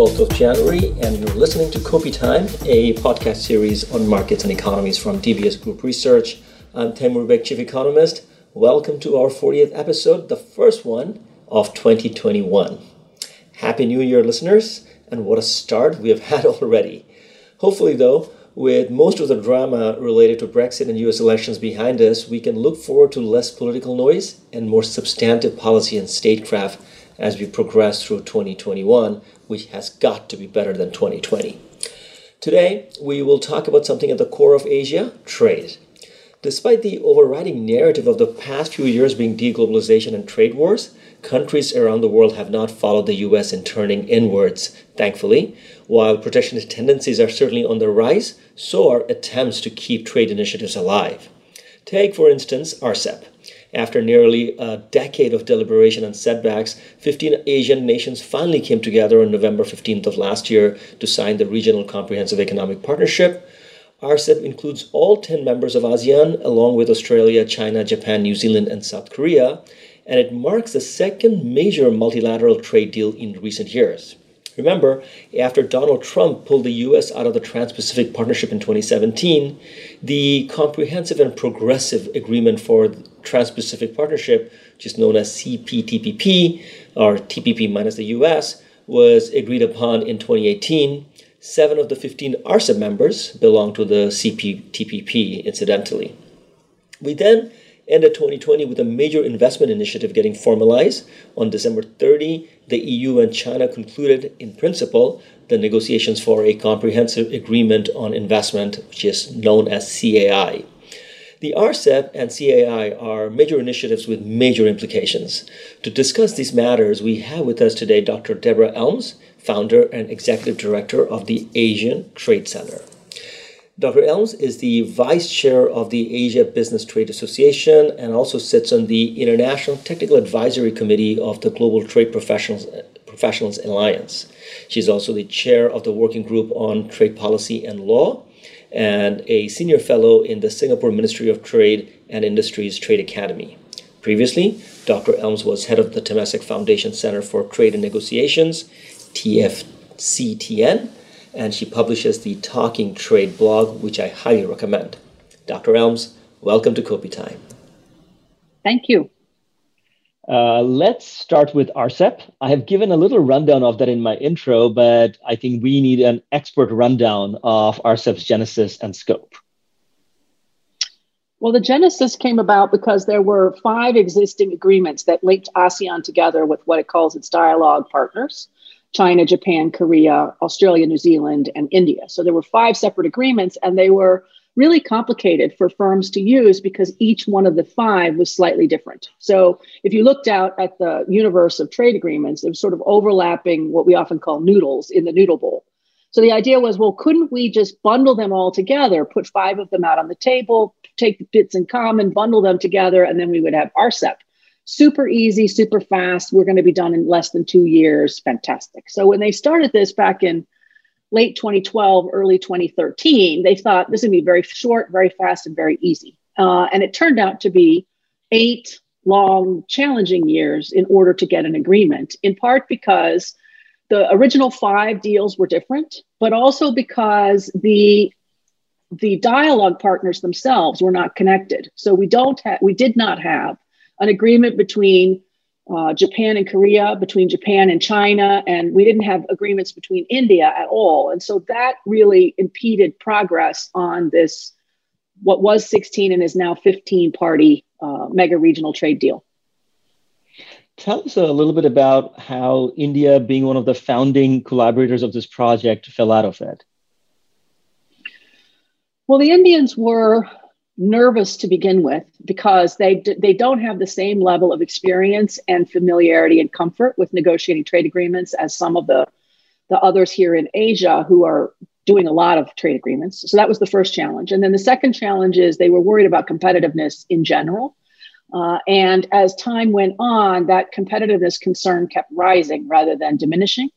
12th of January, and you're listening to Kopi Time, a podcast series on markets and economies from DBS Group Research. I'm Taimur Baig, Chief Economist. Welcome to our 40th episode, the first one of 2021. Happy New Year, listeners, and what a start we have had already. Hopefully, though, with most of the drama related to Brexit and US elections behind us, we can look forward to less political noise and more substantive policy and statecraft as we progress through 2021, which has got to be better than 2020. Today, we will talk about something at the core of Asia trade. Despite the overriding narrative of the past few years being deglobalization and trade wars, countries around the world have not followed the US in turning inwards, thankfully. While protectionist tendencies are certainly on the rise, so are attempts to keep trade initiatives alive. Take, for instance, RCEP. After nearly a decade of deliberation and setbacks, 15 Asian nations finally came together on November 15th of last year to sign the Regional Comprehensive Economic Partnership. RCEP includes all 10 members of ASEAN, along with Australia, China, Japan, New Zealand, and South Korea, and it marks the second major multilateral trade deal in recent years. Remember, after Donald Trump pulled the US out of the Trans Pacific Partnership in 2017, the Comprehensive and Progressive Agreement for the Trans Pacific Partnership, is known as CPTPP, or TPP minus the US, was agreed upon in 2018. Seven of the 15 RCEP members belong to the CPTPP, incidentally. We then ended 2020 with a major investment initiative getting formalized. On December 30, the EU and China concluded, in principle, the negotiations for a comprehensive agreement on investment, which is known as CAI. The RCEP and CAI are major initiatives with major implications. To discuss these matters, we have with us today Dr. Deborah Elms, founder and executive director of the Asian Trade Center. Dr. Elms is the vice chair of the Asia Business Trade Association and also sits on the International Technical Advisory Committee of the Global Trade Professionals, Professionals Alliance. She's also the chair of the Working Group on Trade Policy and Law and a senior fellow in the Singapore Ministry of Trade and Industries Trade Academy. Previously, Dr. Elms was head of the Temasek Foundation Center for Trade and Negotiations, TFCTN, and she publishes the Talking Trade blog, which I highly recommend. Dr. Elms, welcome to Kopi Time. Thank you. Uh, let's start with RCEP. I have given a little rundown of that in my intro, but I think we need an expert rundown of RCEP's genesis and scope. Well, the genesis came about because there were five existing agreements that linked ASEAN together with what it calls its dialogue partners. China, Japan, Korea, Australia, New Zealand, and India. So there were five separate agreements, and they were really complicated for firms to use because each one of the five was slightly different. So if you looked out at the universe of trade agreements, it was sort of overlapping what we often call noodles in the noodle bowl. So the idea was, well, couldn't we just bundle them all together, put five of them out on the table, take the bits in common, bundle them together, and then we would have RCEP super easy, super fast. We're going to be done in less than two years. Fantastic. So when they started this back in late 2012, early 2013, they thought this would be very short, very fast, and very easy. Uh, and it turned out to be eight long, challenging years in order to get an agreement, in part because the original five deals were different, but also because the the dialogue partners themselves were not connected. So we don't have we did not have an agreement between uh, Japan and Korea, between Japan and China, and we didn't have agreements between India at all. And so that really impeded progress on this, what was 16 and is now 15 party uh, mega regional trade deal. Tell us a little bit about how India, being one of the founding collaborators of this project, fell out of it. Well, the Indians were nervous to begin with because they they don't have the same level of experience and familiarity and comfort with negotiating trade agreements as some of the the others here in Asia who are doing a lot of trade agreements. So that was the first challenge. And then the second challenge is they were worried about competitiveness in general. Uh, and as time went on, that competitiveness concern kept rising rather than diminishing.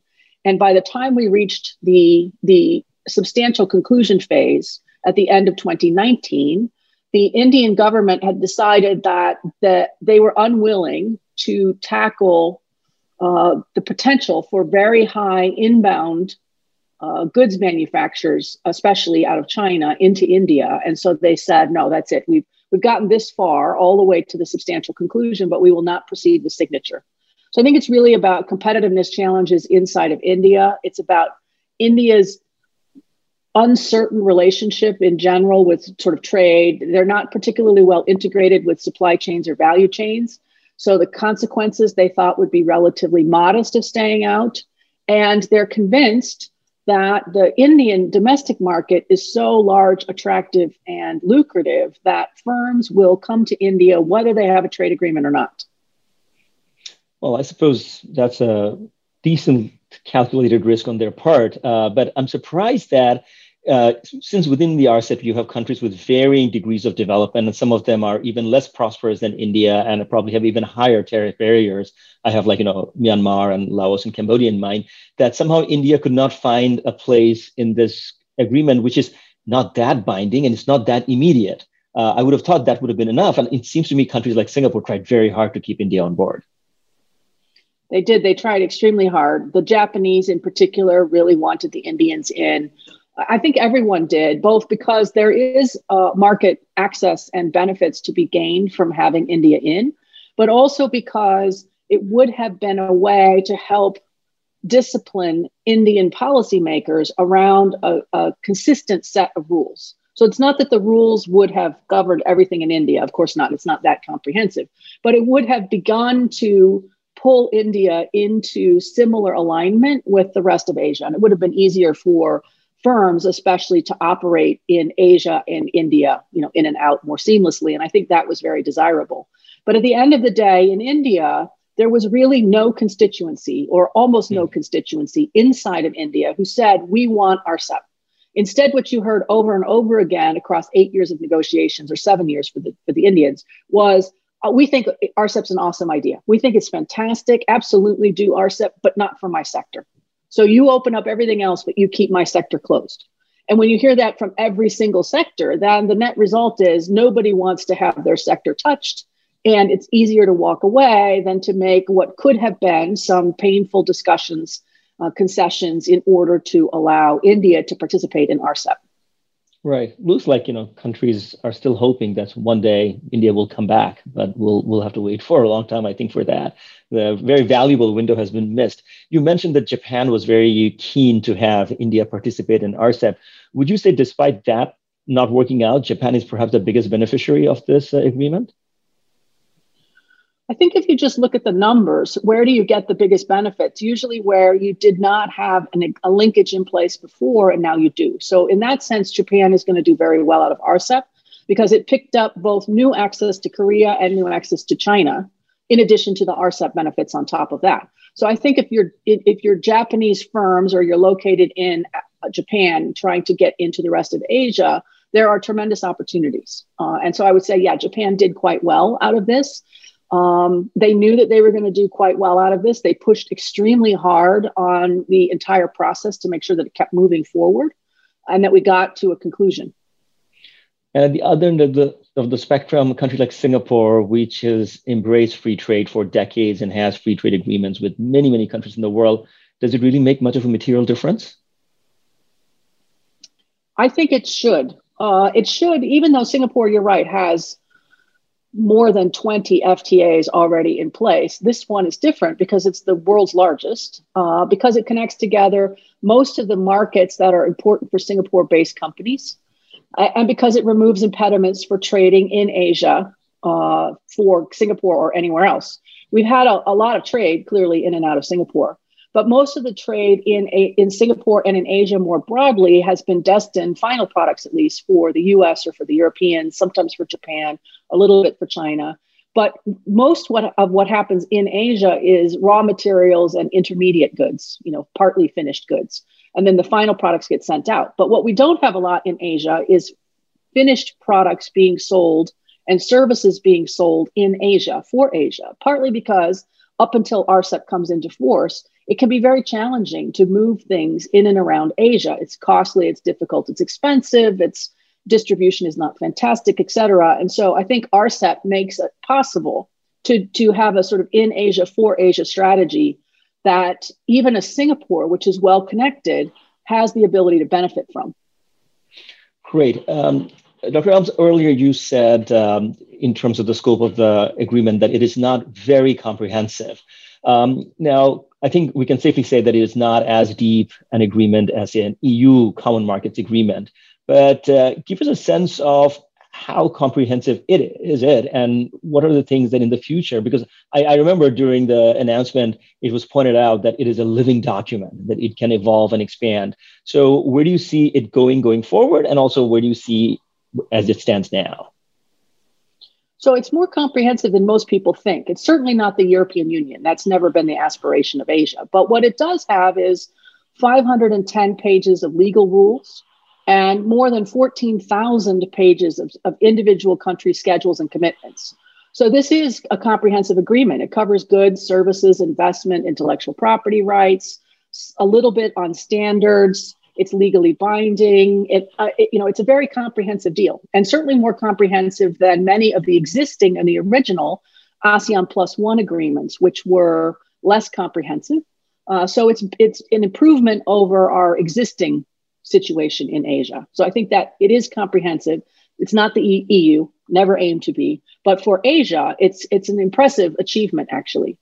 And by the time we reached the, the substantial conclusion phase at the end of 2019, the Indian government had decided that that they were unwilling to tackle uh, the potential for very high inbound uh, goods manufacturers, especially out of China, into India. And so they said, no, that's it. We've we've gotten this far, all the way to the substantial conclusion, but we will not proceed with signature. So I think it's really about competitiveness challenges inside of India. It's about India's uncertain relationship in general with sort of trade. They're not particularly well integrated with supply chains or value chains. So the consequences they thought would be relatively modest of staying out. And they're convinced that the Indian domestic market is so large, attractive, and lucrative that firms will come to India whether they have a trade agreement or not. Well, I suppose that's a decent calculated risk on their part, uh, but I'm surprised that uh, since within the RCEP you have countries with varying degrees of development, and some of them are even less prosperous than India and probably have even higher tariff barriers. I have like you know Myanmar and Laos and Cambodia in mind. That somehow India could not find a place in this agreement, which is not that binding and it's not that immediate. Uh, I would have thought that would have been enough, and it seems to me countries like Singapore tried very hard to keep India on board. They did. They tried extremely hard. The Japanese, in particular, really wanted the Indians in. I think everyone did, both because there is uh, market access and benefits to be gained from having India in, but also because it would have been a way to help discipline Indian policymakers around a, a consistent set of rules. So it's not that the rules would have governed everything in India. Of course not. It's not that comprehensive, but it would have begun to pull India into similar alignment with the rest of Asia. And it would have been easier for firms, especially to operate in Asia and India, you know, in and out more seamlessly. And I think that was very desirable. But at the end of the day, in India, there was really no constituency or almost no hmm. constituency inside of India who said, we want RCEP. Instead, what you heard over and over again across eight years of negotiations or seven years for the, for the Indians was, uh, we think RCEP's an awesome idea. We think it's fantastic. Absolutely do RCEP, but not for my sector. So you open up everything else, but you keep my sector closed. And when you hear that from every single sector, then the net result is nobody wants to have their sector touched. And it's easier to walk away than to make what could have been some painful discussions, uh, concessions in order to allow India to participate in RCEP. Right. Looks like you know countries are still hoping that one day India will come back, but we'll we'll have to wait for a long time, I think, for that. The very valuable window has been missed. You mentioned that Japan was very keen to have India participate in RCEP. Would you say, despite that not working out, Japan is perhaps the biggest beneficiary of this uh, agreement? I think if you just look at the numbers, where do you get the biggest benefits? Usually, where you did not have an, a linkage in place before, and now you do. So, in that sense, Japan is going to do very well out of RCEP because it picked up both new access to Korea and new access to China, in addition to the RCEP benefits on top of that. So, I think if you're if you're Japanese firms or you're located in uh, Japan trying to get into the rest of Asia, there are tremendous opportunities. Uh, and so, I would say, yeah, Japan did quite well out of this. Um, they knew that they were going to do quite well out of this. They pushed extremely hard on the entire process to make sure that it kept moving forward and that we got to a conclusion. And at the other end of the, of the spectrum, a country like Singapore, which has embraced free trade for decades and has free trade agreements with many, many countries in the world, does it really make much of a material difference? I think it should. Uh, it should, even though Singapore, you're right, has more than 20 FTAs already in place. This one is different because it's the world's largest, uh, because it connects together most of the markets that are important for Singapore based companies, and because it removes impediments for trading in Asia uh, for Singapore or anywhere else. We've had a, a lot of trade clearly in and out of Singapore. But most of the trade in, a, in Singapore and in Asia more broadly has been destined, final products at least, for the US or for the Europeans, sometimes for Japan, a little bit for China. But most what, of what happens in Asia is raw materials and intermediate goods, you know, partly finished goods. And then the final products get sent out. But what we don't have a lot in Asia is finished products being sold and services being sold in Asia for Asia, partly because up until RCEP comes into force, it can be very challenging to move things in and around Asia. It's costly, it's difficult, it's expensive, its distribution is not fantastic, et cetera. And so I think RCEP makes it possible to, to have a sort of in Asia for Asia strategy that even a Singapore, which is well connected, has the ability to benefit from. Great. Um, Dr. Elms, earlier you said, um, in terms of the scope of the agreement, that it is not very comprehensive. Um, now, I think we can safely say that it is not as deep an agreement as an EU common markets agreement. But uh, give us a sense of how comprehensive it is it and what are the things that in the future because I, I, remember during the announcement it was pointed out that it is a living document that it can evolve and expand. So where do you see it going going forward? And also where do you see as it stands now so it's more comprehensive than most people think it's certainly not the european union that's never been the aspiration of asia but what it does have is 510 pages of legal rules and more than 14,000 pages of, of individual country schedules and commitments. So, this is a comprehensive agreement. It covers goods, services, investment, intellectual property rights, a little bit on standards. It's legally binding. It, uh, it, you know, it's a very comprehensive deal, and certainly more comprehensive than many of the existing and the original ASEAN Plus One agreements, which were less comprehensive. Uh, so it's it's an improvement over our existing situation in Asia. So I think that it is comprehensive. It's not the EU, never aimed to be, but for Asia, it's it's an impressive achievement actually.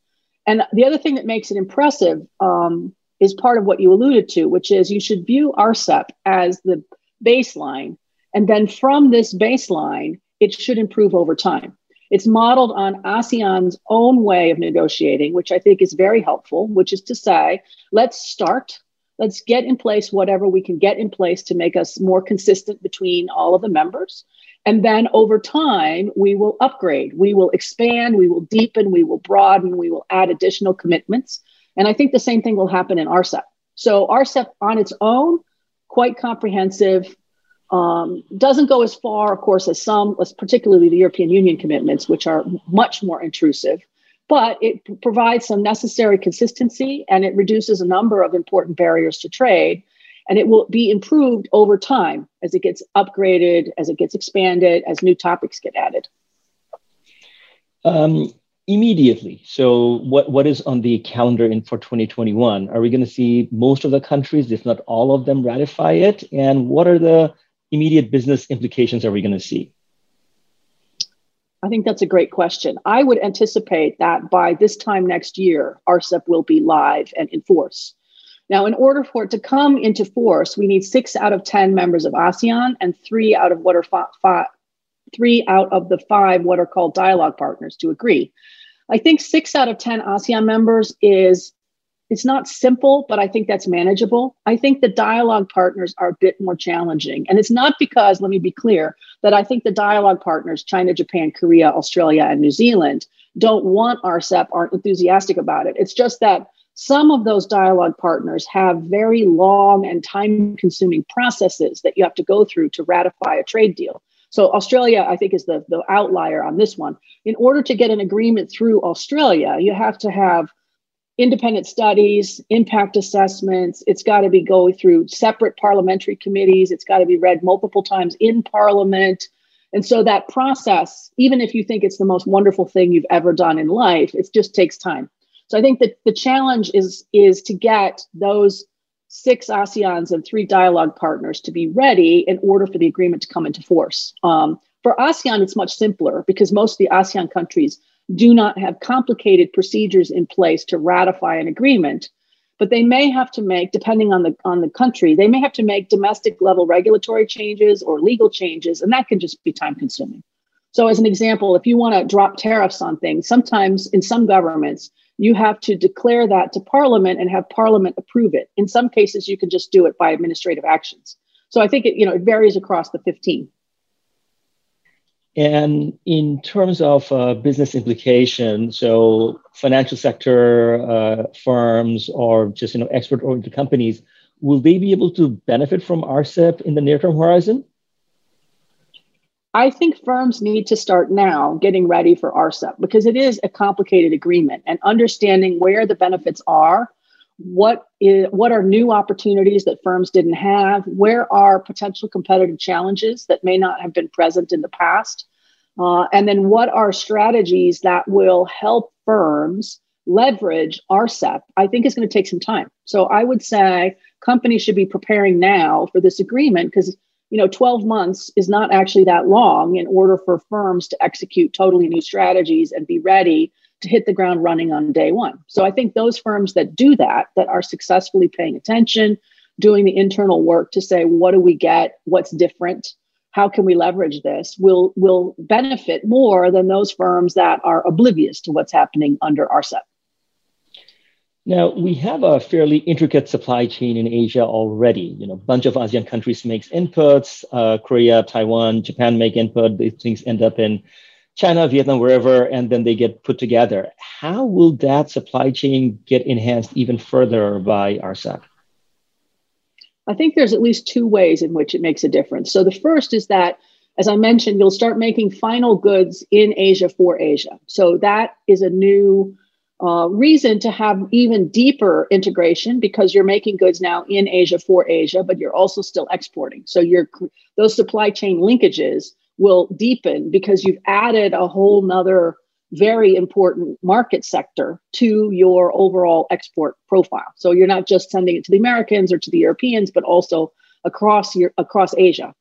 And the other thing that makes it impressive um, is part of what you alluded to, which is you should view RCEP as the baseline, and then from this baseline, it should improve over time. It's modeled on ASEAN's own way of negotiating, which I think is very helpful, which is to say, let's start let's get in place whatever we can get in place to make us more consistent between all of the members. And then over time, we will upgrade, we will expand, we will deepen, we will broaden, we will add additional commitments. And I think the same thing will happen in RCEP. So RCEP on its own, quite comprehensive, um, doesn't go as far, of course, as some, particularly the European Union commitments, which are much more intrusive but it p- provides some necessary consistency and it reduces a number of important barriers to trade. And it will be improved over time as it gets upgraded, as it gets expanded, as new topics get added. Um, immediately. So, what, what is on the calendar in for 2021? Are we going to see most of the countries, if not all of them, ratify it? And what are the immediate business implications are we going to see? I think that's a great question. I would anticipate that by this time next year, RCEP will be live and in force. Now, in order for it to come into force, we need six out of 10 members of ASEAN and three out of what are five, five, three out of the five what are called dialogue partners to agree. I think six out of 10 ASEAN members is it's not simple, but I think that's manageable. I think the dialogue partners are a bit more challenging. And it's not because, let me be clear, that I think the dialogue partners, China, Japan, Korea, Australia, and New Zealand, don't want RCEP, aren't enthusiastic about it. It's just that some of those dialogue partners have very long and time consuming processes that you have to go through to ratify a trade deal. So Australia, I think, is the, the outlier on this one. In order to get an agreement through Australia, you have to have independent studies, impact assessments. It's got to be going through separate parliamentary committees. It's got to be read multiple times in parliament. And so that process, even if you think it's the most wonderful thing you've ever done in life, it just takes time. So I think that the challenge is is to get those six ASEANs and three dialogue partners to be ready in order for the agreement to come into force. Um, for ASEAN, it's much simpler because most of the ASEAN countries do not have complicated procedures in place to ratify an agreement but they may have to make depending on the on the country they may have to make domestic level regulatory changes or legal changes and that can just be time consuming so as an example if you want to drop tariffs on things sometimes in some governments you have to declare that to parliament and have parliament approve it. In some cases you can just do it by administrative actions. So i think it you know it varies across the 15 and in terms of uh, business implication, so financial sector uh, firms or just you know export-oriented companies, will they be able to benefit from RCEP in the near-term horizon? I think firms need to start now getting ready for RCEP because it is a complicated agreement and understanding where the benefits are, what is what are new opportunities that firms didn't have, where are potential competitive challenges that may not have been present in the past, uh, and then what are strategies that will help firms leverage RCEP, I think is going to take some time. So I would say companies should be preparing now for this agreement because you know 12 months is not actually that long in order for firms to execute totally new strategies and be ready to hit the ground running on day one. So I think those firms that do that, that are successfully paying attention, doing the internal work to say, what do we get? What's different? How can we leverage this? Will will benefit more than those firms that are oblivious to what's happening under RCEP. Now we have a fairly intricate supply chain in Asia already. You know, a bunch of ASEAN countries makes inputs. Uh, Korea, Taiwan, Japan make input. These things end up in China, Vietnam, wherever, and then they get put together. How will that supply chain get enhanced even further by RCEP? I think there's at least two ways in which it makes a difference. So the first is that, as I mentioned, you'll start making final goods in Asia for Asia. So that is a new uh, reason to have even deeper integration because you're making goods now in Asia for Asia, but you're also still exporting. So your those supply chain linkages will deepen because you've added a whole nother very important market sector to your overall export profile. So you're not just sending it to the Americans or to the Europeans, but also across your across Asia.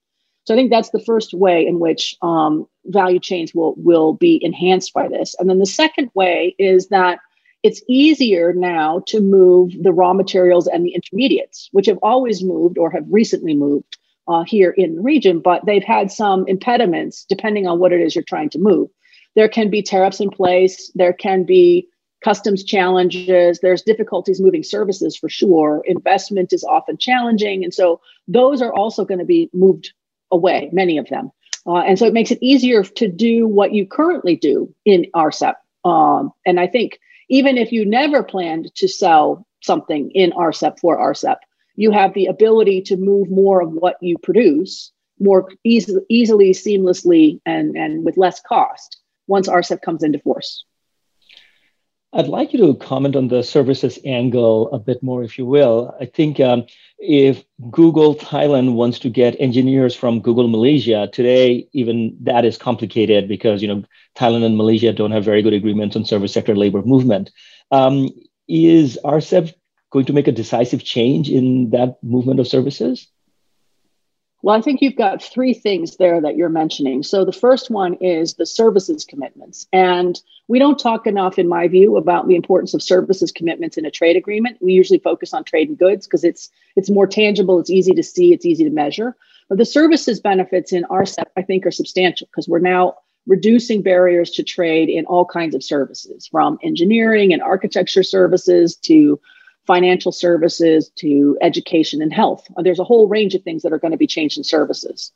So I think that's the first way in which um, value chains will will be enhanced by this. And then the second way is that it's easier now to move the raw materials and the intermediates, which have always moved or have recently moved uh, here in the region, but they've had some impediments depending on what it is you're trying to move. There can be tariffs in place, there can be customs challenges, there's difficulties moving services for sure. Investment is often challenging. And so those are also going to be moved away, many of them. Uh, and so it makes it easier to do what you currently do in RCEP. Um, and I think even if you never planned to sell something in RCEP for RCEP, you have the ability to move more of what you produce more easily, easily seamlessly, and, and with less cost once RCEP comes into force. I'd like you to comment on the services angle a bit more, if you will. I think um, if Google Thailand wants to get engineers from Google Malaysia today, even that is complicated because you know Thailand and Malaysia don't have very good agreements on service sector labor movement. Um, is RCEP going to make a decisive change in that movement of services? Well, I think you've got three things there that you're mentioning. So the first one is the services commitments. And we don't talk enough, in my view, about the importance of services commitments in a trade agreement. We usually focus on trade and goods because it's it's more tangible, it's easy to see, it's easy to measure. But the services benefits in RCEP, I think, are substantial because we're now reducing barriers to trade in all kinds of services, from engineering and architecture services to financial services to education and health. Uh, there's a whole range of things that are going to be changed in services.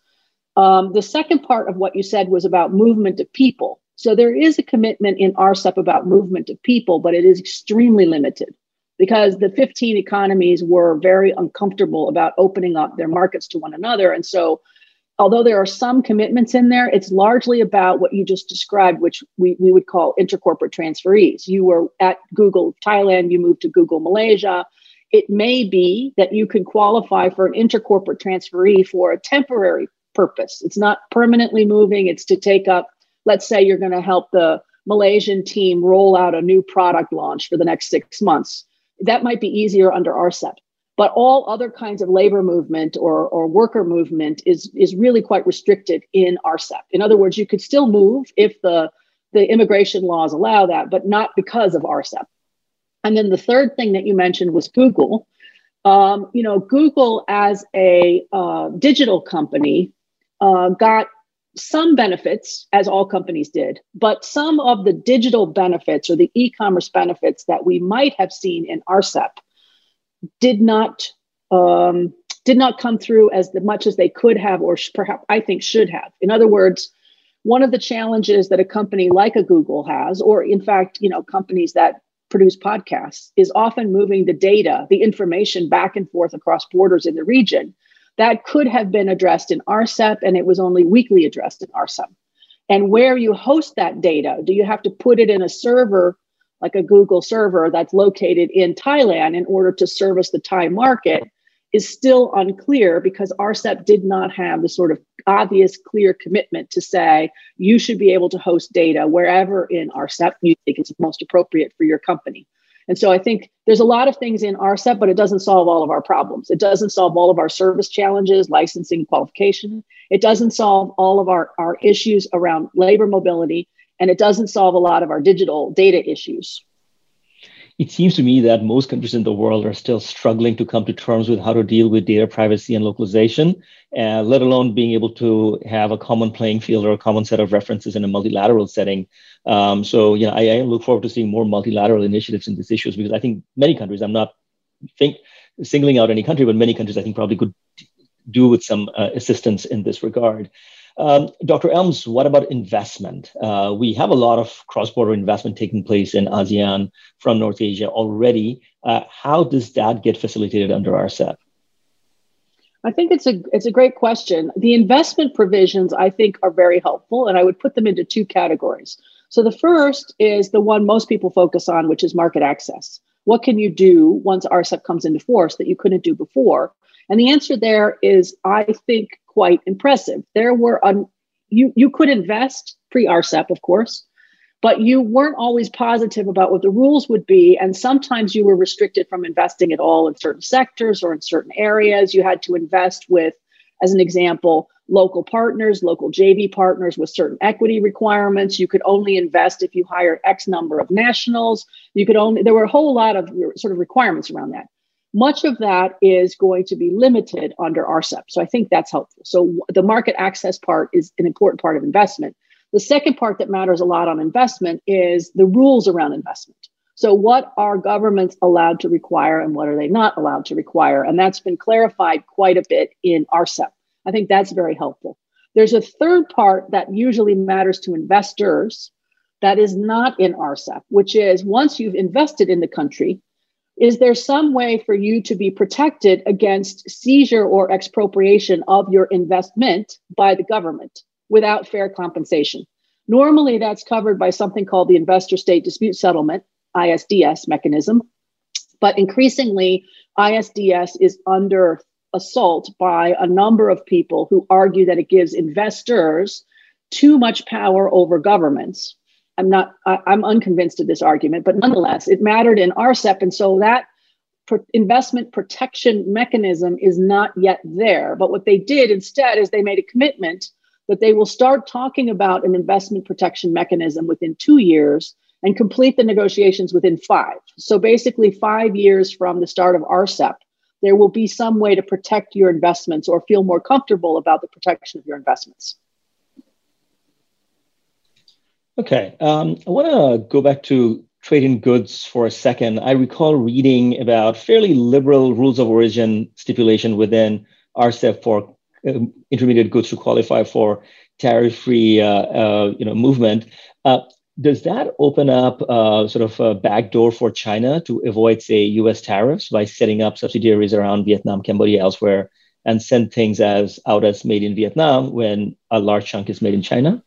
Um, the second part of what you said was about movement of people. So there is a commitment in RCEP about movement of people, but it is extremely limited because the 15 economies were very uncomfortable about opening up their markets to one another. And so although there are some commitments in there, it's largely about what you just described, which we, we would call intercorporate transferees. You were at Google Thailand, you moved to Google Malaysia. It may be that you could qualify for an intercorporate transferee for a temporary purpose. It's not permanently moving, it's to take up, let's say you're going to help the Malaysian team roll out a new product launch for the next six months. That might be easier under RCEP but all other kinds of labor movement or, or worker movement is, is really quite restricted in RCEP. In other words, you could still move if the, the immigration laws allow that, but not because of RCEP. And then the third thing that you mentioned was Google. Um, you know, Google as a uh, digital company uh, got some benefits, as all companies did, but some of the digital benefits or the e commerce benefits that we might have seen in RCEP did not um, did not come through as much as they could have, or sh- perhaps I think should have. In other words, one of the challenges that a company like a Google has, or in fact, you know, companies that produce podcasts, is often moving the data, the information back and forth across borders in the region. That could have been addressed in RCEP, and it was only weakly addressed in RCEP. And where you host that data, do you have to put it in a server like a Google server that's located in Thailand in order to service the Thai market. is still unclear because RCEP did not have the sort of obvious, clear commitment to say you should be able to host data wherever in RCEP you think it's most appropriate for your company. And so I think there's a lot of things in RCEP, but it doesn't solve all of our problems. It doesn't solve all of our service challenges, licensing, qualification. It doesn't solve all of our, our issues around labor mobility, and it doesn't solve a lot of our digital data issues it seems to me that most countries in the world are still struggling to come to terms with how to deal with data privacy and localization, uh, let alone being able to have a common playing field or a common set of references in a multilateral setting. Um, so, you know, I, I, look forward to seeing more multilateral initiatives in these issues because I think many countries, I'm not think singling out any country, but many countries I think probably could do with some uh, assistance in this regard. Um, Dr. Elms, what about investment? Uh, we have a lot of cross border investment taking place in ASEAN from North Asia already. Uh, how does that get facilitated under RCEP? I think it's a it's a great question. The investment provisions I think are very helpful, and I would put them into two categories. So the first is the one most people focus on, which is market access. What can you do once RCEP comes into force that you couldn't do before? And the answer there is, I think, quite impressive. There were un- you you could invest pre RCEP, of course, but you weren't always positive about what the rules would be, and sometimes you were restricted from investing at all in certain sectors or in certain areas. You had to invest with, as an example, local partners, local JV partners with certain equity requirements. You could only invest if you hired X number of nationals. You could only there were a whole lot of sort of requirements around that. Much of that is going to be limited under RCEP. So I think that's helpful. So the market access part is an important part of investment. The second part that matters a lot on investment is the rules around investment. So, what are governments allowed to require and what are they not allowed to require? And that's been clarified quite a bit in RCEP. I think that's very helpful. There's a third part that usually matters to investors that is not in RCEP, which is once you've invested in the country, is there some way for you to be protected against seizure or expropriation of your investment by the government without fair compensation? Normally, that's covered by something called the Investor State Dispute Settlement, ISDS mechanism. But increasingly, ISDS is under assault by a number of people who argue that it gives investors too much power over governments I'm not, I, am unconvinced of this argument, but nonetheless, it mattered in RCEP. And so that pro- investment protection mechanism is not yet there. But what they did instead is they made a commitment that they will start talking about an investment protection mechanism within two years and complete the negotiations within five. So basically, five years from the start of RCEP, there will be some way to protect your investments or feel more comfortable about the protection of your investments. Okay. Um, I want to go back to trade in goods for a second. I recall reading about fairly liberal rules of origin stipulation within RCEP for um, intermediate goods to qualify for tariff-free, uh, uh, you know, movement. Uh, does that open up uh, sort of a backdoor for China to avoid, say, U.S. tariffs by setting up subsidiaries around Vietnam, Cambodia, elsewhere, and send things as out as made in Vietnam when a large chunk is made in China?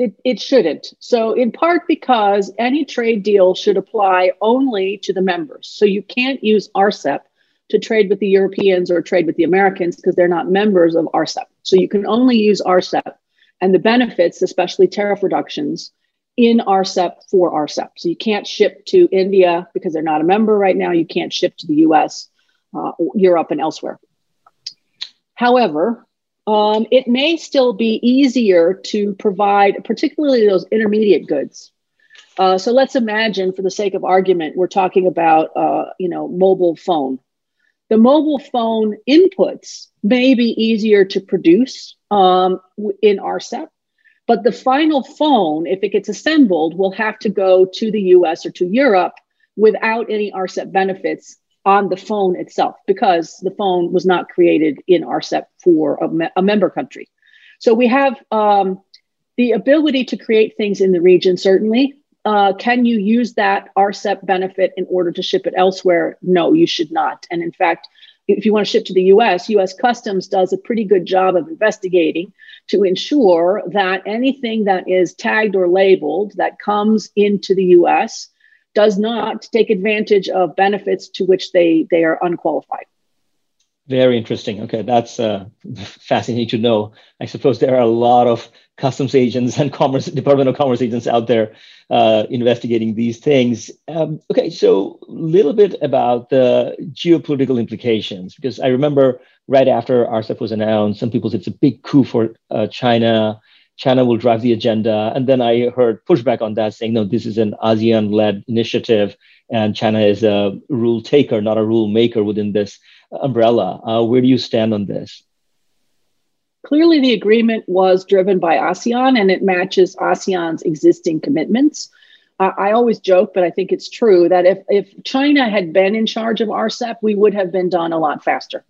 It, it shouldn't. So, in part because any trade deal should apply only to the members. So, you can't use RCEP to trade with the Europeans or trade with the Americans because they're not members of RCEP. So, you can only use RCEP and the benefits, especially tariff reductions, in RCEP for RCEP. So, you can't ship to India because they're not a member right now. You can't ship to the US, uh, Europe, and elsewhere. However, um, it may still be easier to provide, particularly those intermediate goods. Uh, so let's imagine, for the sake of argument, we're talking about, uh, you know, mobile phone. The mobile phone inputs may be easier to produce um, in RCEP, but the final phone, if it gets assembled, will have to go to the US or to Europe without any RCEP benefits on the phone itself because the phone was not created in RCEP for a, me- a member country. So we have um, the ability to create things in the region, certainly. Uh, can you use that RCEP benefit in order to ship it elsewhere? No, you should not. And in fact, if you want to ship to the US, US Customs does a pretty good job of investigating to ensure that anything that is tagged or labeled that comes into the US does not take advantage of benefits to which they, they are unqualified. Very interesting. Okay, that's uh, fascinating to know. I suppose there are a lot of customs agents and commerce Department of Commerce agents out there uh, investigating these things. Um, okay, so a little bit about the geopolitical implications, because I remember right after RCEP was announced, some people said it's a big coup for uh, China. China will drive the agenda. And then I heard pushback on that saying, no, this is an ASEAN led initiative and China is a rule taker, not a rule maker within this umbrella. Uh, where do you stand on this? Clearly, the agreement was driven by ASEAN and it matches ASEAN's existing commitments. Uh, I always joke, but I think it's true that if, if China had been in charge of RCEP, we would have been done a lot faster.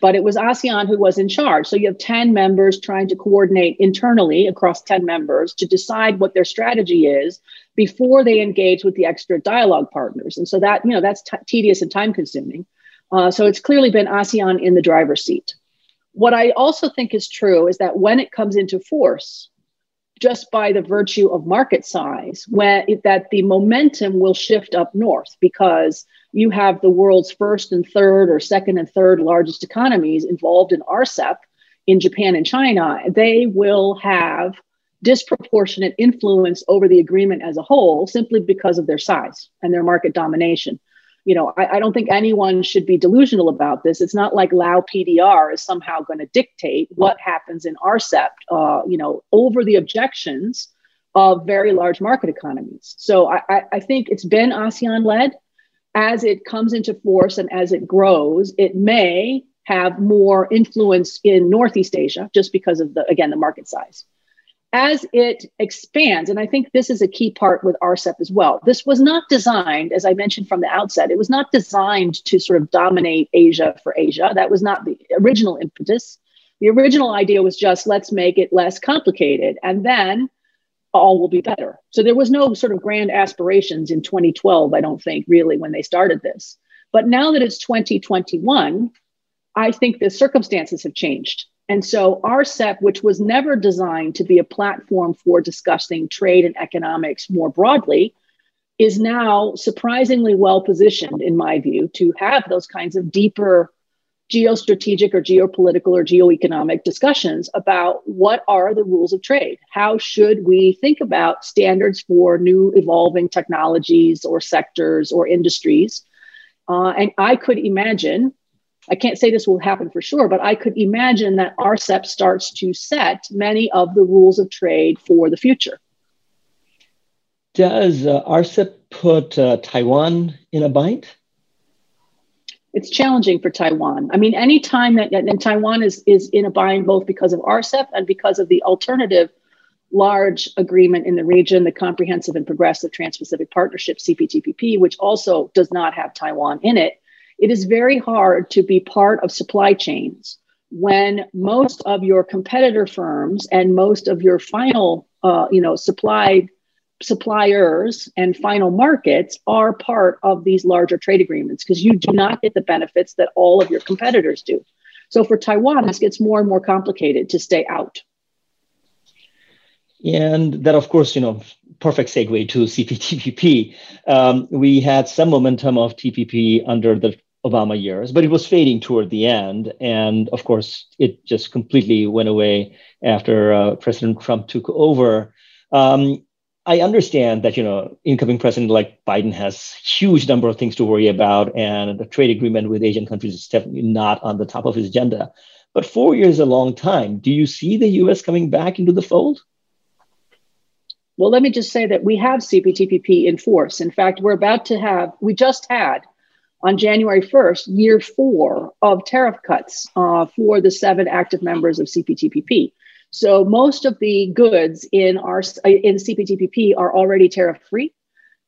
But it was ASEAN who was in charge. So you have 10 members trying to coordinate internally across 10 members to decide what their strategy is before they engage with the extra dialogue partners. And so that, you know, that's t- tedious and time consuming. Uh, so it's clearly been ASEAN in the driver's seat. What I also think is true is that when it comes into force, just by the virtue of market size, when that the momentum will shift up north because you have the world's first and third or second and third largest economies involved in RCEP in Japan and China, they will have disproportionate influence over the agreement as a whole simply because of their size and their market domination. You know, I, I don't think anyone should be delusional about this. It's not like Lao PDR is somehow going to dictate what happens in RCEP, uh, you know, over the objections of very large market economies. So I, I think it's been ASEAN led as it comes into force and as it grows, it may have more influence in Northeast Asia just because of the, again, the market size. As it expands, and I think this is a key part with RCEP as well, this was not designed, as I mentioned from the outset, it was not designed to sort of dominate Asia for Asia. That was not the original impetus. The original idea was just let's make it less complicated. And then all will be better. So there was no sort of grand aspirations in 2012, I don't think, really, when they started this. But now that it's 2021, I think the circumstances have changed. And so RCEP, which was never designed to be a platform for discussing trade and economics more broadly, is now surprisingly well positioned, in my view, to have those kinds of deeper geostrategic or geopolitical or geoeconomic discussions about what are the rules of trade. How should we think about standards for new evolving technologies or sectors or industries? Uh, and I could imagine, I can't say this will happen for sure, but I could imagine that RCEP starts to set many of the rules of trade for the future. Does uh, RCEP put uh, Taiwan in a bind? It's challenging for Taiwan. I mean, any time that and Taiwan is is in a bind both because of RCEP and because of the alternative large agreement in the region, the Comprehensive and Progressive Trans-Pacific Partnership (CPTPP), which also does not have Taiwan in it. It is very hard to be part of supply chains when most of your competitor firms and most of your final, uh, you know, supplied suppliers and final markets are part of these larger trade agreements because you do not get the benefits that all of your competitors do. So for Taiwan, this gets more and more complicated to stay out. And that, of course, you know, perfect segue to CPTPP. Um, we had some momentum of TPP under the Obama years, but it was fading toward the end. And of course, it just completely went away after uh, President Trump took over. Um, I understand that you know incoming president like Biden has huge number of things to worry about, and the trade agreement with Asian countries is definitely not on the top of his agenda. But four years is a long time. Do you see the U.S. coming back into the fold? Well, let me just say that we have CPTPP in force. In fact, we're about to have. We just had on January 1st, year four of tariff cuts uh, for the seven active members of CPTPP. So most of the goods in our in CPTPP are already tariff free.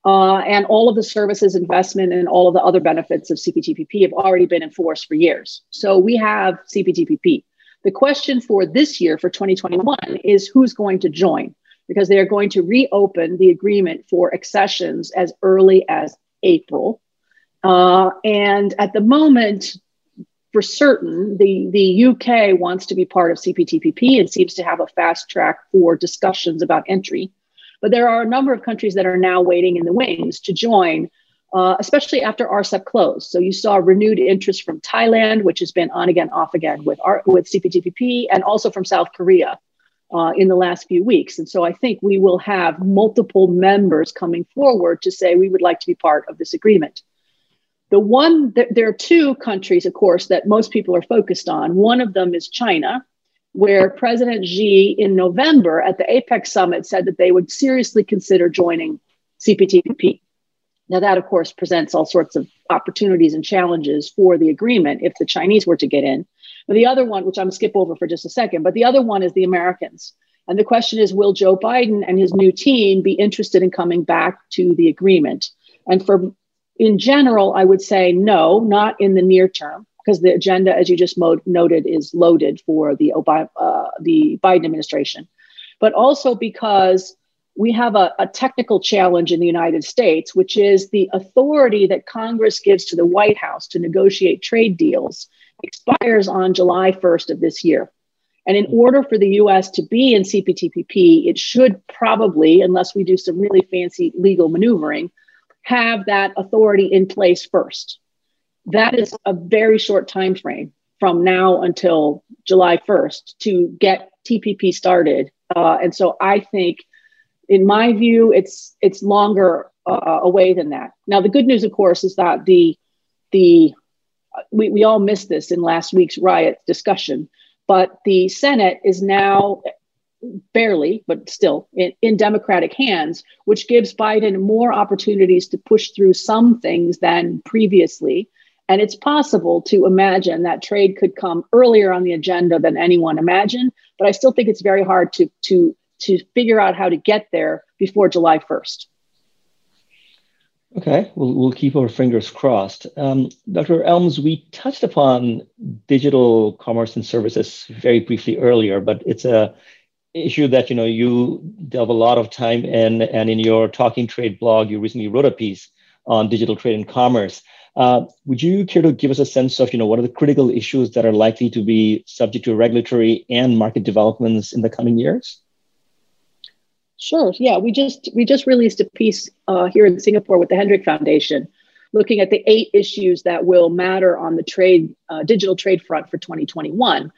Uh, and all of the services, investment, and all of the other benefits of CPTPP have already been enforced for years. So we have CPTPP. The question for this year, for 2021, is who's going to join? Because they are going to reopen the agreement for accessions as early as April. Uh, and at the moment, for certain, the, the UK wants to be part of CPTPP and seems to have a fast track for discussions about entry. But there are a number of countries that are now waiting in the wings to join, uh, especially after RCEP closed. So you saw renewed interest from Thailand, which has been on again, off again with, R- with CPTPP, and also from South Korea. Uh, in the last few weeks. And so I think we will have multiple members coming forward to say we would like to be part of this agreement. The one, there are two countries, of course, that most people are focused on. One of them is China, where President Xi in November at the APEC summit said that they would seriously consider joining CPTPP. Now, that, of course, presents all sorts of opportunities and challenges for the agreement if the Chinese were to get in. But the other one, which I'm skip over for just a second, but the other one is the Americans. And the question is Will Joe Biden and his new team be interested in coming back to the agreement? And for in general, I would say no, not in the near term because the agenda, as you just mo- noted, is loaded for the, uh, the Biden administration, but also because we have a, a, technical challenge in the United States, which is the authority that Congress gives to the White House to negotiate trade deals expires on July 1st of this year. And in order for the US to be in CPTPP, it should probably, unless we do some really fancy legal maneuvering, have that authority in place first that is a very short time frame from now until July 1st to get TPP started. Uh, and so I think, in my view, it's it's longer uh, away than that. Now, the good news, of course, is that the the we, we all missed this in last week's riot discussion, but the Senate is now barely, but still in, in Democratic hands, which gives Biden more opportunities to push through some things than previously. And it's possible to imagine that trade could come earlier on the agenda than anyone imagined. But I still think it's very hard to, to, to figure out how to get there before July 1st. Okay, we'll, we'll keep our fingers crossed. Um, Dr. Elms, we touched upon digital commerce and services very briefly earlier, but it's a issue that you know you delve a lot of time in, and in your Talking Trade blog, you recently wrote a piece on digital trade and commerce. Uh, would you care to give us a sense of, you know, what are the critical issues that are likely to be subject to regulatory and market developments in the coming years? Sure. Yeah, we just we just released a piece uh, here in Singapore with the Hinrich Foundation, looking at the eight issues that will matter on the trade uh, digital trade front for 2021.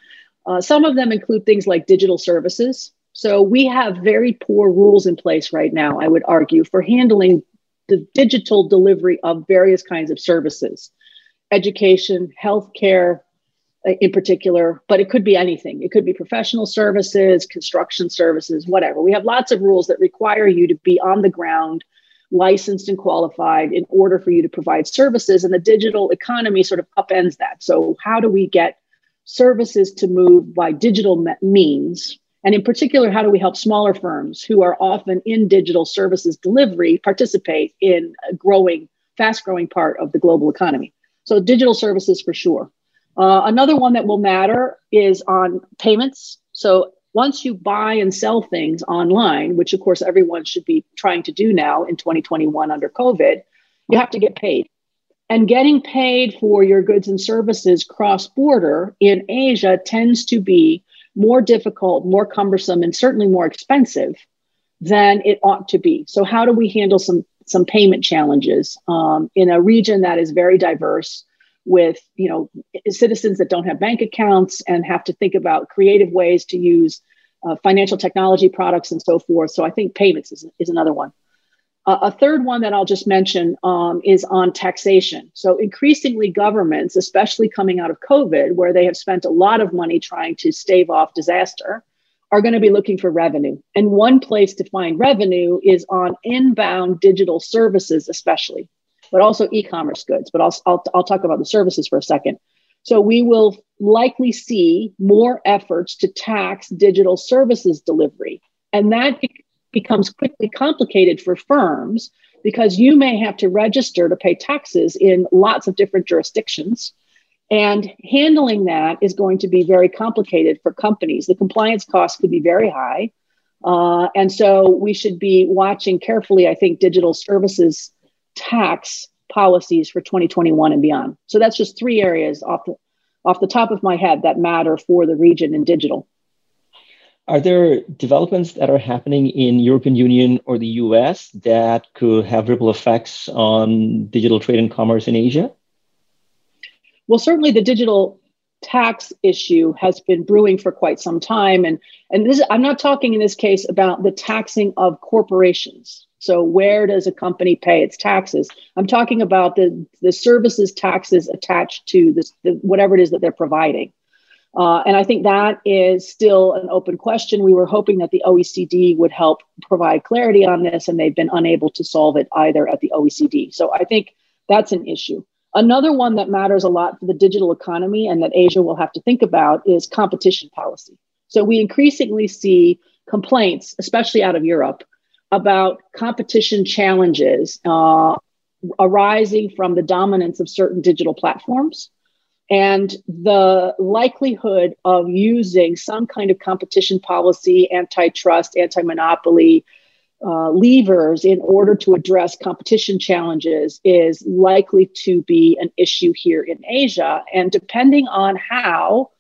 Uh, some of them include things like digital services. So we have very poor rules in place right now. I would argue for handling the digital delivery of various kinds of services, education, healthcare uh, in particular, but it could be anything. It could be professional services, construction services, whatever. We have lots of rules that require you to be on the ground, licensed and qualified in order for you to provide services. And the digital economy sort of upends that. So, how do we get services to move by digital means and in particular, how do we help smaller firms who are often in digital services delivery participate in a growing, fast growing part of the global economy? So, digital services for sure. Uh, another one that will matter is on payments. So, once you buy and sell things online, which of course everyone should be trying to do now in 2021 under COVID, you have to get paid. And getting paid for your goods and services cross border in Asia tends to be more difficult, more cumbersome, and certainly more expensive than it ought to be. So, how do we handle some some payment challenges um, in a region that is very diverse? with you know citizens that don't have bank accounts and have to think about creative ways to use uh, financial technology products and so forth so i think payments is, is another one uh, a third one that I'll just mention um, is on taxation. So, increasingly, governments, especially coming out of COVID, where they have spent a lot of money trying to stave off disaster, are going to be looking for revenue. And one place to find revenue is on inbound digital services, especially, but also e commerce goods. But I'll, I'll, I'll talk about the services for a second. So, we will likely see more efforts to tax digital services delivery. And that becomes quickly complicated for firms because you may have to register to pay taxes in lots of different jurisdictions. And handling that is going to be very complicated for companies. The compliance costs could be very high. Uh, and so we should be watching carefully, I think, digital services tax policies for 2021 and beyond. So that's just three areas off the, off the top of my head that matter for the region in digital. Are there developments that are happening in European Union or the US that could have ripple effects on digital trade and commerce in Asia? Well, certainly the digital tax issue has been brewing for quite some time and and this I'm not talking in this case about the taxing of corporations. So where does a company pay its taxes? I'm talking about the the services taxes attached to this the, whatever it is that they're providing. Uh, and I think that is still an open question. We were hoping that the OECD would help provide clarity on this, and they've been unable to solve it either at the OECD. So I think that's an issue. Another one that matters a lot for the digital economy and that Asia will have to think about is competition policy. So we increasingly see complaints, especially out of Europe, about competition challenges uh, arising from the dominance of certain digital platforms and the likelihood of using some kind of competition policy, antitrust, anti monopoly, uh, levers in order to address competition challenges is likely to be an issue here in Asia. And depending on how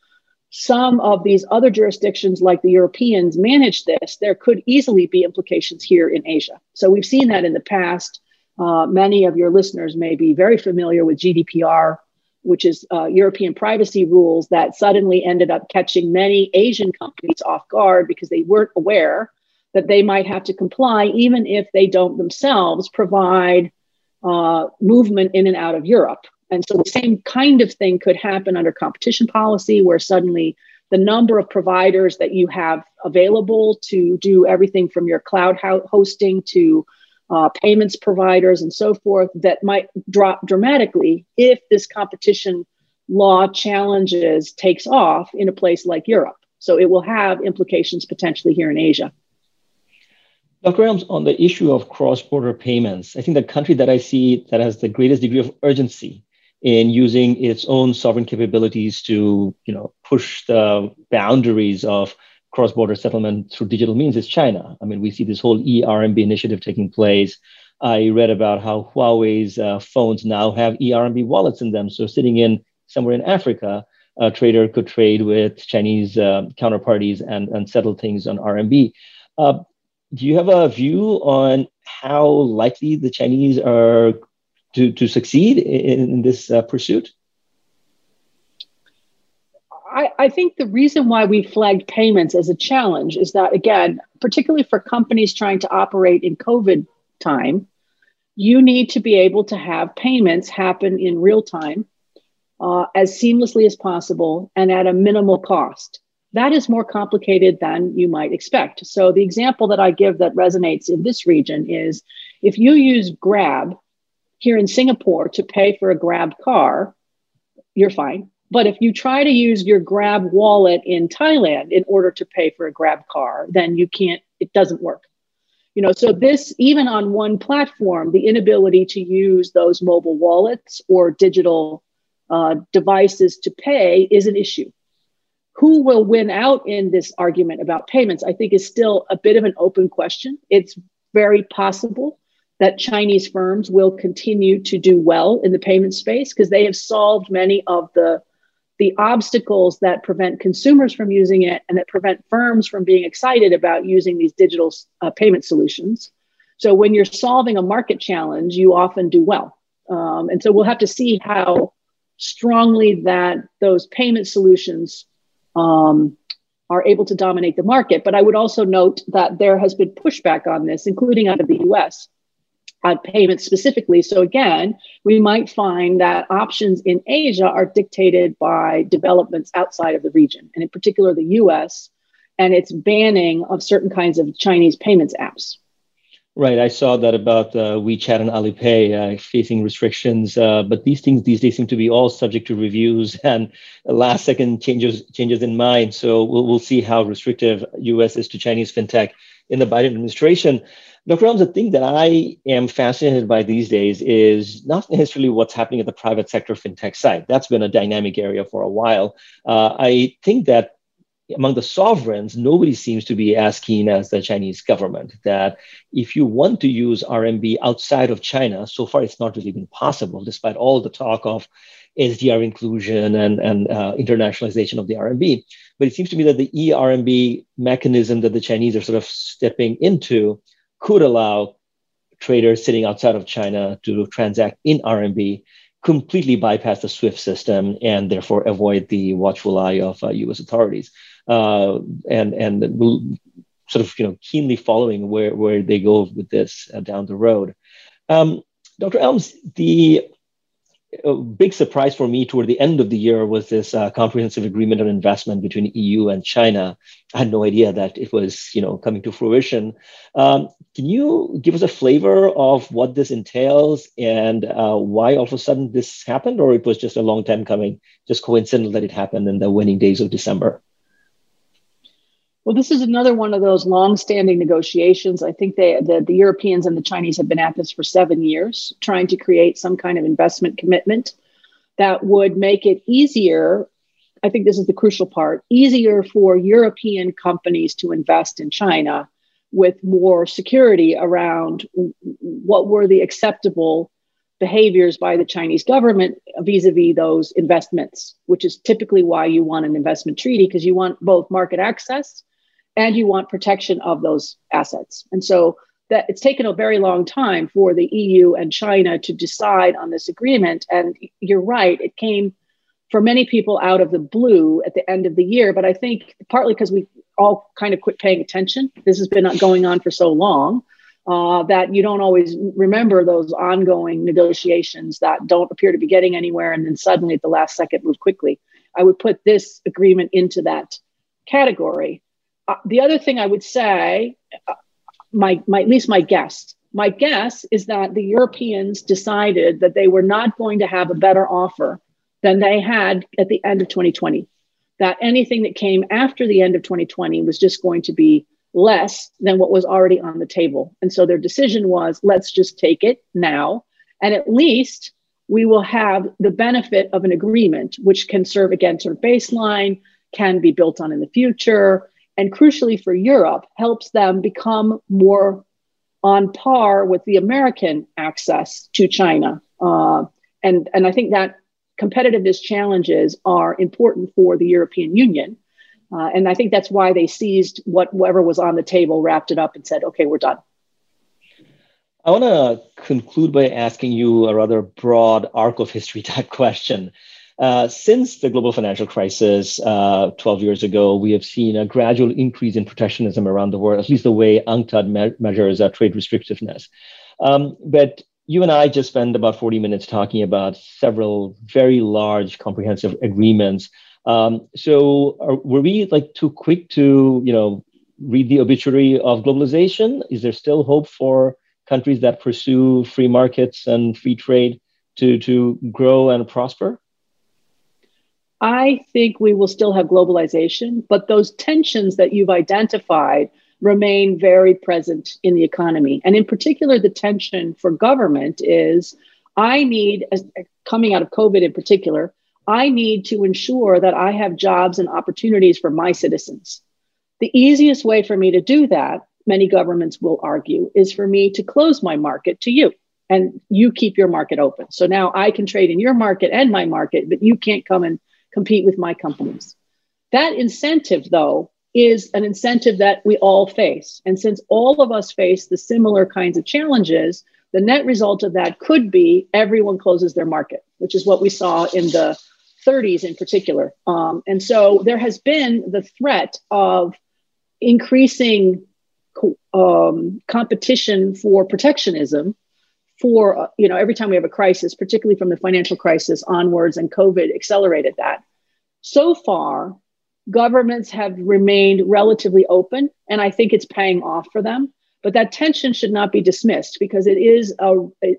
some of these other jurisdictions, like the Europeans, manage this, there could easily be implications here in Asia. So we've seen that in the past. Uh, many of your listeners may be very familiar with GDPR, which is uh, European privacy rules that suddenly ended up catching many Asian companies off guard because they weren't aware that they might have to comply, even if they don't themselves provide uh, movement in and out of Europe. And so the same kind of thing could happen under competition policy, where suddenly the number of providers that you have available to do everything from your cloud ho- hosting to uh, payments providers and so forth that might drop dramatically if this competition law challenges takes off in a place like Europe. So it will have implications potentially here in Asia. Dr. Elms, on the issue of cross-border payments, I think the country that I see that has the greatest degree of urgency in using its own sovereign capabilities to, you know, push the boundaries of cross-border settlement through digital means is China. I mean, we see this whole eRMB initiative taking place. I read about how Huawei's uh, phones now have eRMB wallets in them. So sitting in somewhere in Africa, a trader could trade with Chinese uh, counterparties and, and settle things on RMB. Uh, do you have a view on how likely the Chinese are to, to succeed in, in this uh, pursuit? I, I, think the reason why we flagged payments as a challenge is that, again, particularly for companies trying to operate in COVID time, you need to be able to have payments happen in real time uh, as seamlessly as possible and at a minimal cost that is more complicated than you might expect. So, the example that I give that resonates in this region is if you use Grab here in Singapore to pay for a Grab car, you're fine. But if you try to use your Grab wallet in Thailand in order to pay for a Grab car, then you can't, it doesn't work. You know, so this, even on one platform, the inability to use those mobile wallets or digital uh, devices to pay is an issue who will win out in this argument about payments, I think is still a bit of an open question. It's very possible that Chinese firms will continue to do well in the payment space because they have solved many of the the obstacles that prevent consumers from using it and that prevent firms from being excited about using these digital uh, payment solutions. So when you're solving a market challenge, you often do well. Um, and so we'll have to see how strongly that those payment solutions um, are able to dominate the market. But I would also note that there has been pushback on this, including out of the US on payments specifically. So again, we might find that options in Asia are dictated by developments outside of the region, and in particular the US and its banning of certain kinds of Chinese payments apps. Right, I saw that about uh, WeChat and Alipay uh, facing restrictions, uh, but these things these days seem to be all subject to reviews and last second changes changes in mind. So we'll, we'll see how restrictive U.S. is to Chinese fintech in the Biden administration. Dr. Elms, the thing that I am fascinated by these days is not necessarily what's happening at the private sector fintech side. That's been a dynamic area for a while. Uh, I think that among the sovereigns, nobody seems to be as keen as the Chinese government. That if you want to use RMB outside of China, so far it's not really been possible, despite all the talk of SDR inclusion and, and uh, internationalization of the RMB. But it seems to me that the eRMB mechanism that the Chinese are sort of stepping into could allow traders sitting outside of China to transact in RMB, completely bypass the SWIFT system, and therefore avoid the watchful eye of uh, U.S. authorities. Uh, and and sort of you know keenly following where where they go with this uh, down the road. Um, Dr. Elms, the a big surprise for me toward the end of the year was this uh, comprehensive agreement on investment between EU and China. I had no idea that it was, you know, coming to fruition. Um, can you give us a flavor of what this entails and uh, why all of a sudden this happened, or it was just a long time coming, just coincidental that it happened in the winning days of December? Well, this is another one of those long-standing negotiations. I think they, the, the Europeans and the Chinese have been at this for seven years, trying to create some kind of investment commitment that would make it easier. I think this is the crucial part easier for European companies to invest in China with more security around what were the acceptable behaviors by the Chinese government vis a vis those investments, which is typically why you want an investment treaty because you want both market access and you want protection of those assets. And so that it's taken a very long time for the EU and China to decide on this agreement. And you're right, it came for many people out of the blue at the end of the year. But I think partly because we all kind of quit paying attention. This has been going on for so long uh, that you don't always remember those ongoing negotiations that don't appear to be getting anywhere and then suddenly at the last second move quickly. I would put this agreement into that category. Uh, the other thing I would say, uh, my, my at least my guess, my guess is that the Europeans decided that they were not going to have a better offer than they had at the end of 2020. That anything that came after the end of 2020 was just going to be less than what was already on the table. And so their decision was let's just take it now. And at least we will have the benefit of an agreement, which can serve again sort of baseline, can be built on in the future, and crucially for Europe, helps them become more on par with the American access to China. Uh, and, and I think that competitiveness challenges are important for the European Union. Uh, and I think that's why they seized what, whatever was on the table, wrapped it up, and said, okay, we're done. I want to conclude by asking you a rather broad arc of history type question. Uh, since the global financial crisis uh, 12 years ago, we have seen a gradual increase in protectionism around the world, at least the way UNCTAD me- measures uh, trade restrictiveness. Um, but you and I just spent about 40 minutes talking about several very large comprehensive agreements. Um, so are, were we like too quick to, you know, read the obituary of globalization? Is there still hope for countries that pursue free markets and free trade to, to grow and prosper? I think we will still have globalization, but those tensions that you've identified remain very present in the economy. And in particular, the tension for government is I need, coming out of COVID in particular, I need to ensure that I have jobs and opportunities for my citizens. The easiest way for me to do that, many governments will argue, is for me to close my market to you and you keep your market open. So now I can trade in your market and my market, but you can't come and compete with my companies. That incentive, though, is an incentive that we all face. And since all of us face the similar kinds of challenges, the net result of that could be everyone closes their market, which is what we saw in the 30s in particular. Um, and so there has been the threat of increasing um, competition for protectionism for uh, you know every time we have a crisis particularly from the financial crisis onwards and covid accelerated that. So far governments have remained relatively open and i think it's paying off for them but that tension should not be dismissed because it is a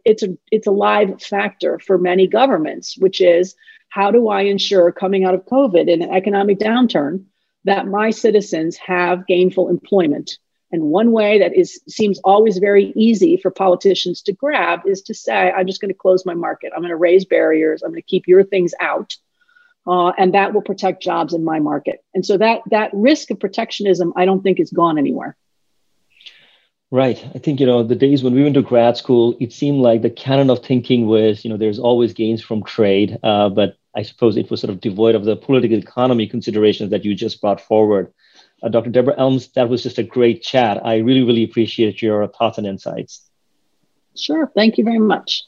it's a it's a live factor for many governments which is how do i ensure coming out of covid in an economic downturn that my citizens have gainful employment and one way that is seems always very easy for politicians to grab is to say, I'm just going to close my market. I'm going to raise barriers. I'm going to keep your things out. Uh, and that will protect jobs in my market. And so that that risk of protectionism, I don't think is gone anywhere. Right. I think, you know, the days when we went to grad school, it seemed like the canon of thinking was, you know, there's always gains from trade. Uh, but I suppose it was sort of devoid of the political economy considerations that you just brought forward. Uh, Dr. Deborah Elms, that was just a great chat. I really, really appreciate your thoughts and insights. Sure. Thank you very much.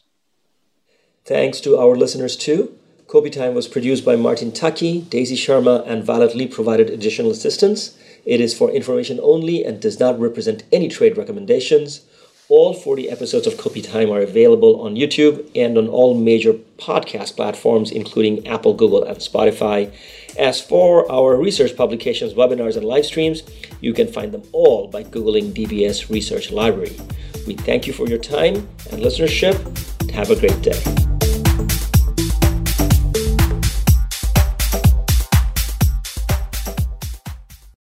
Thanks to our listeners too. Kopi Time was produced by Martin Taki, Daisy Sharma, and Violet Lee provided additional assistance. It is for information only and does not represent any trade recommendations. All 40 episodes of Kopi Time are available on YouTube and on all major podcast platforms, including Apple, Google, and Spotify. As for our research publications, webinars, and live streams, you can find them all by Googling DBS Research Library. We thank you for your time and listenership. Have a great day.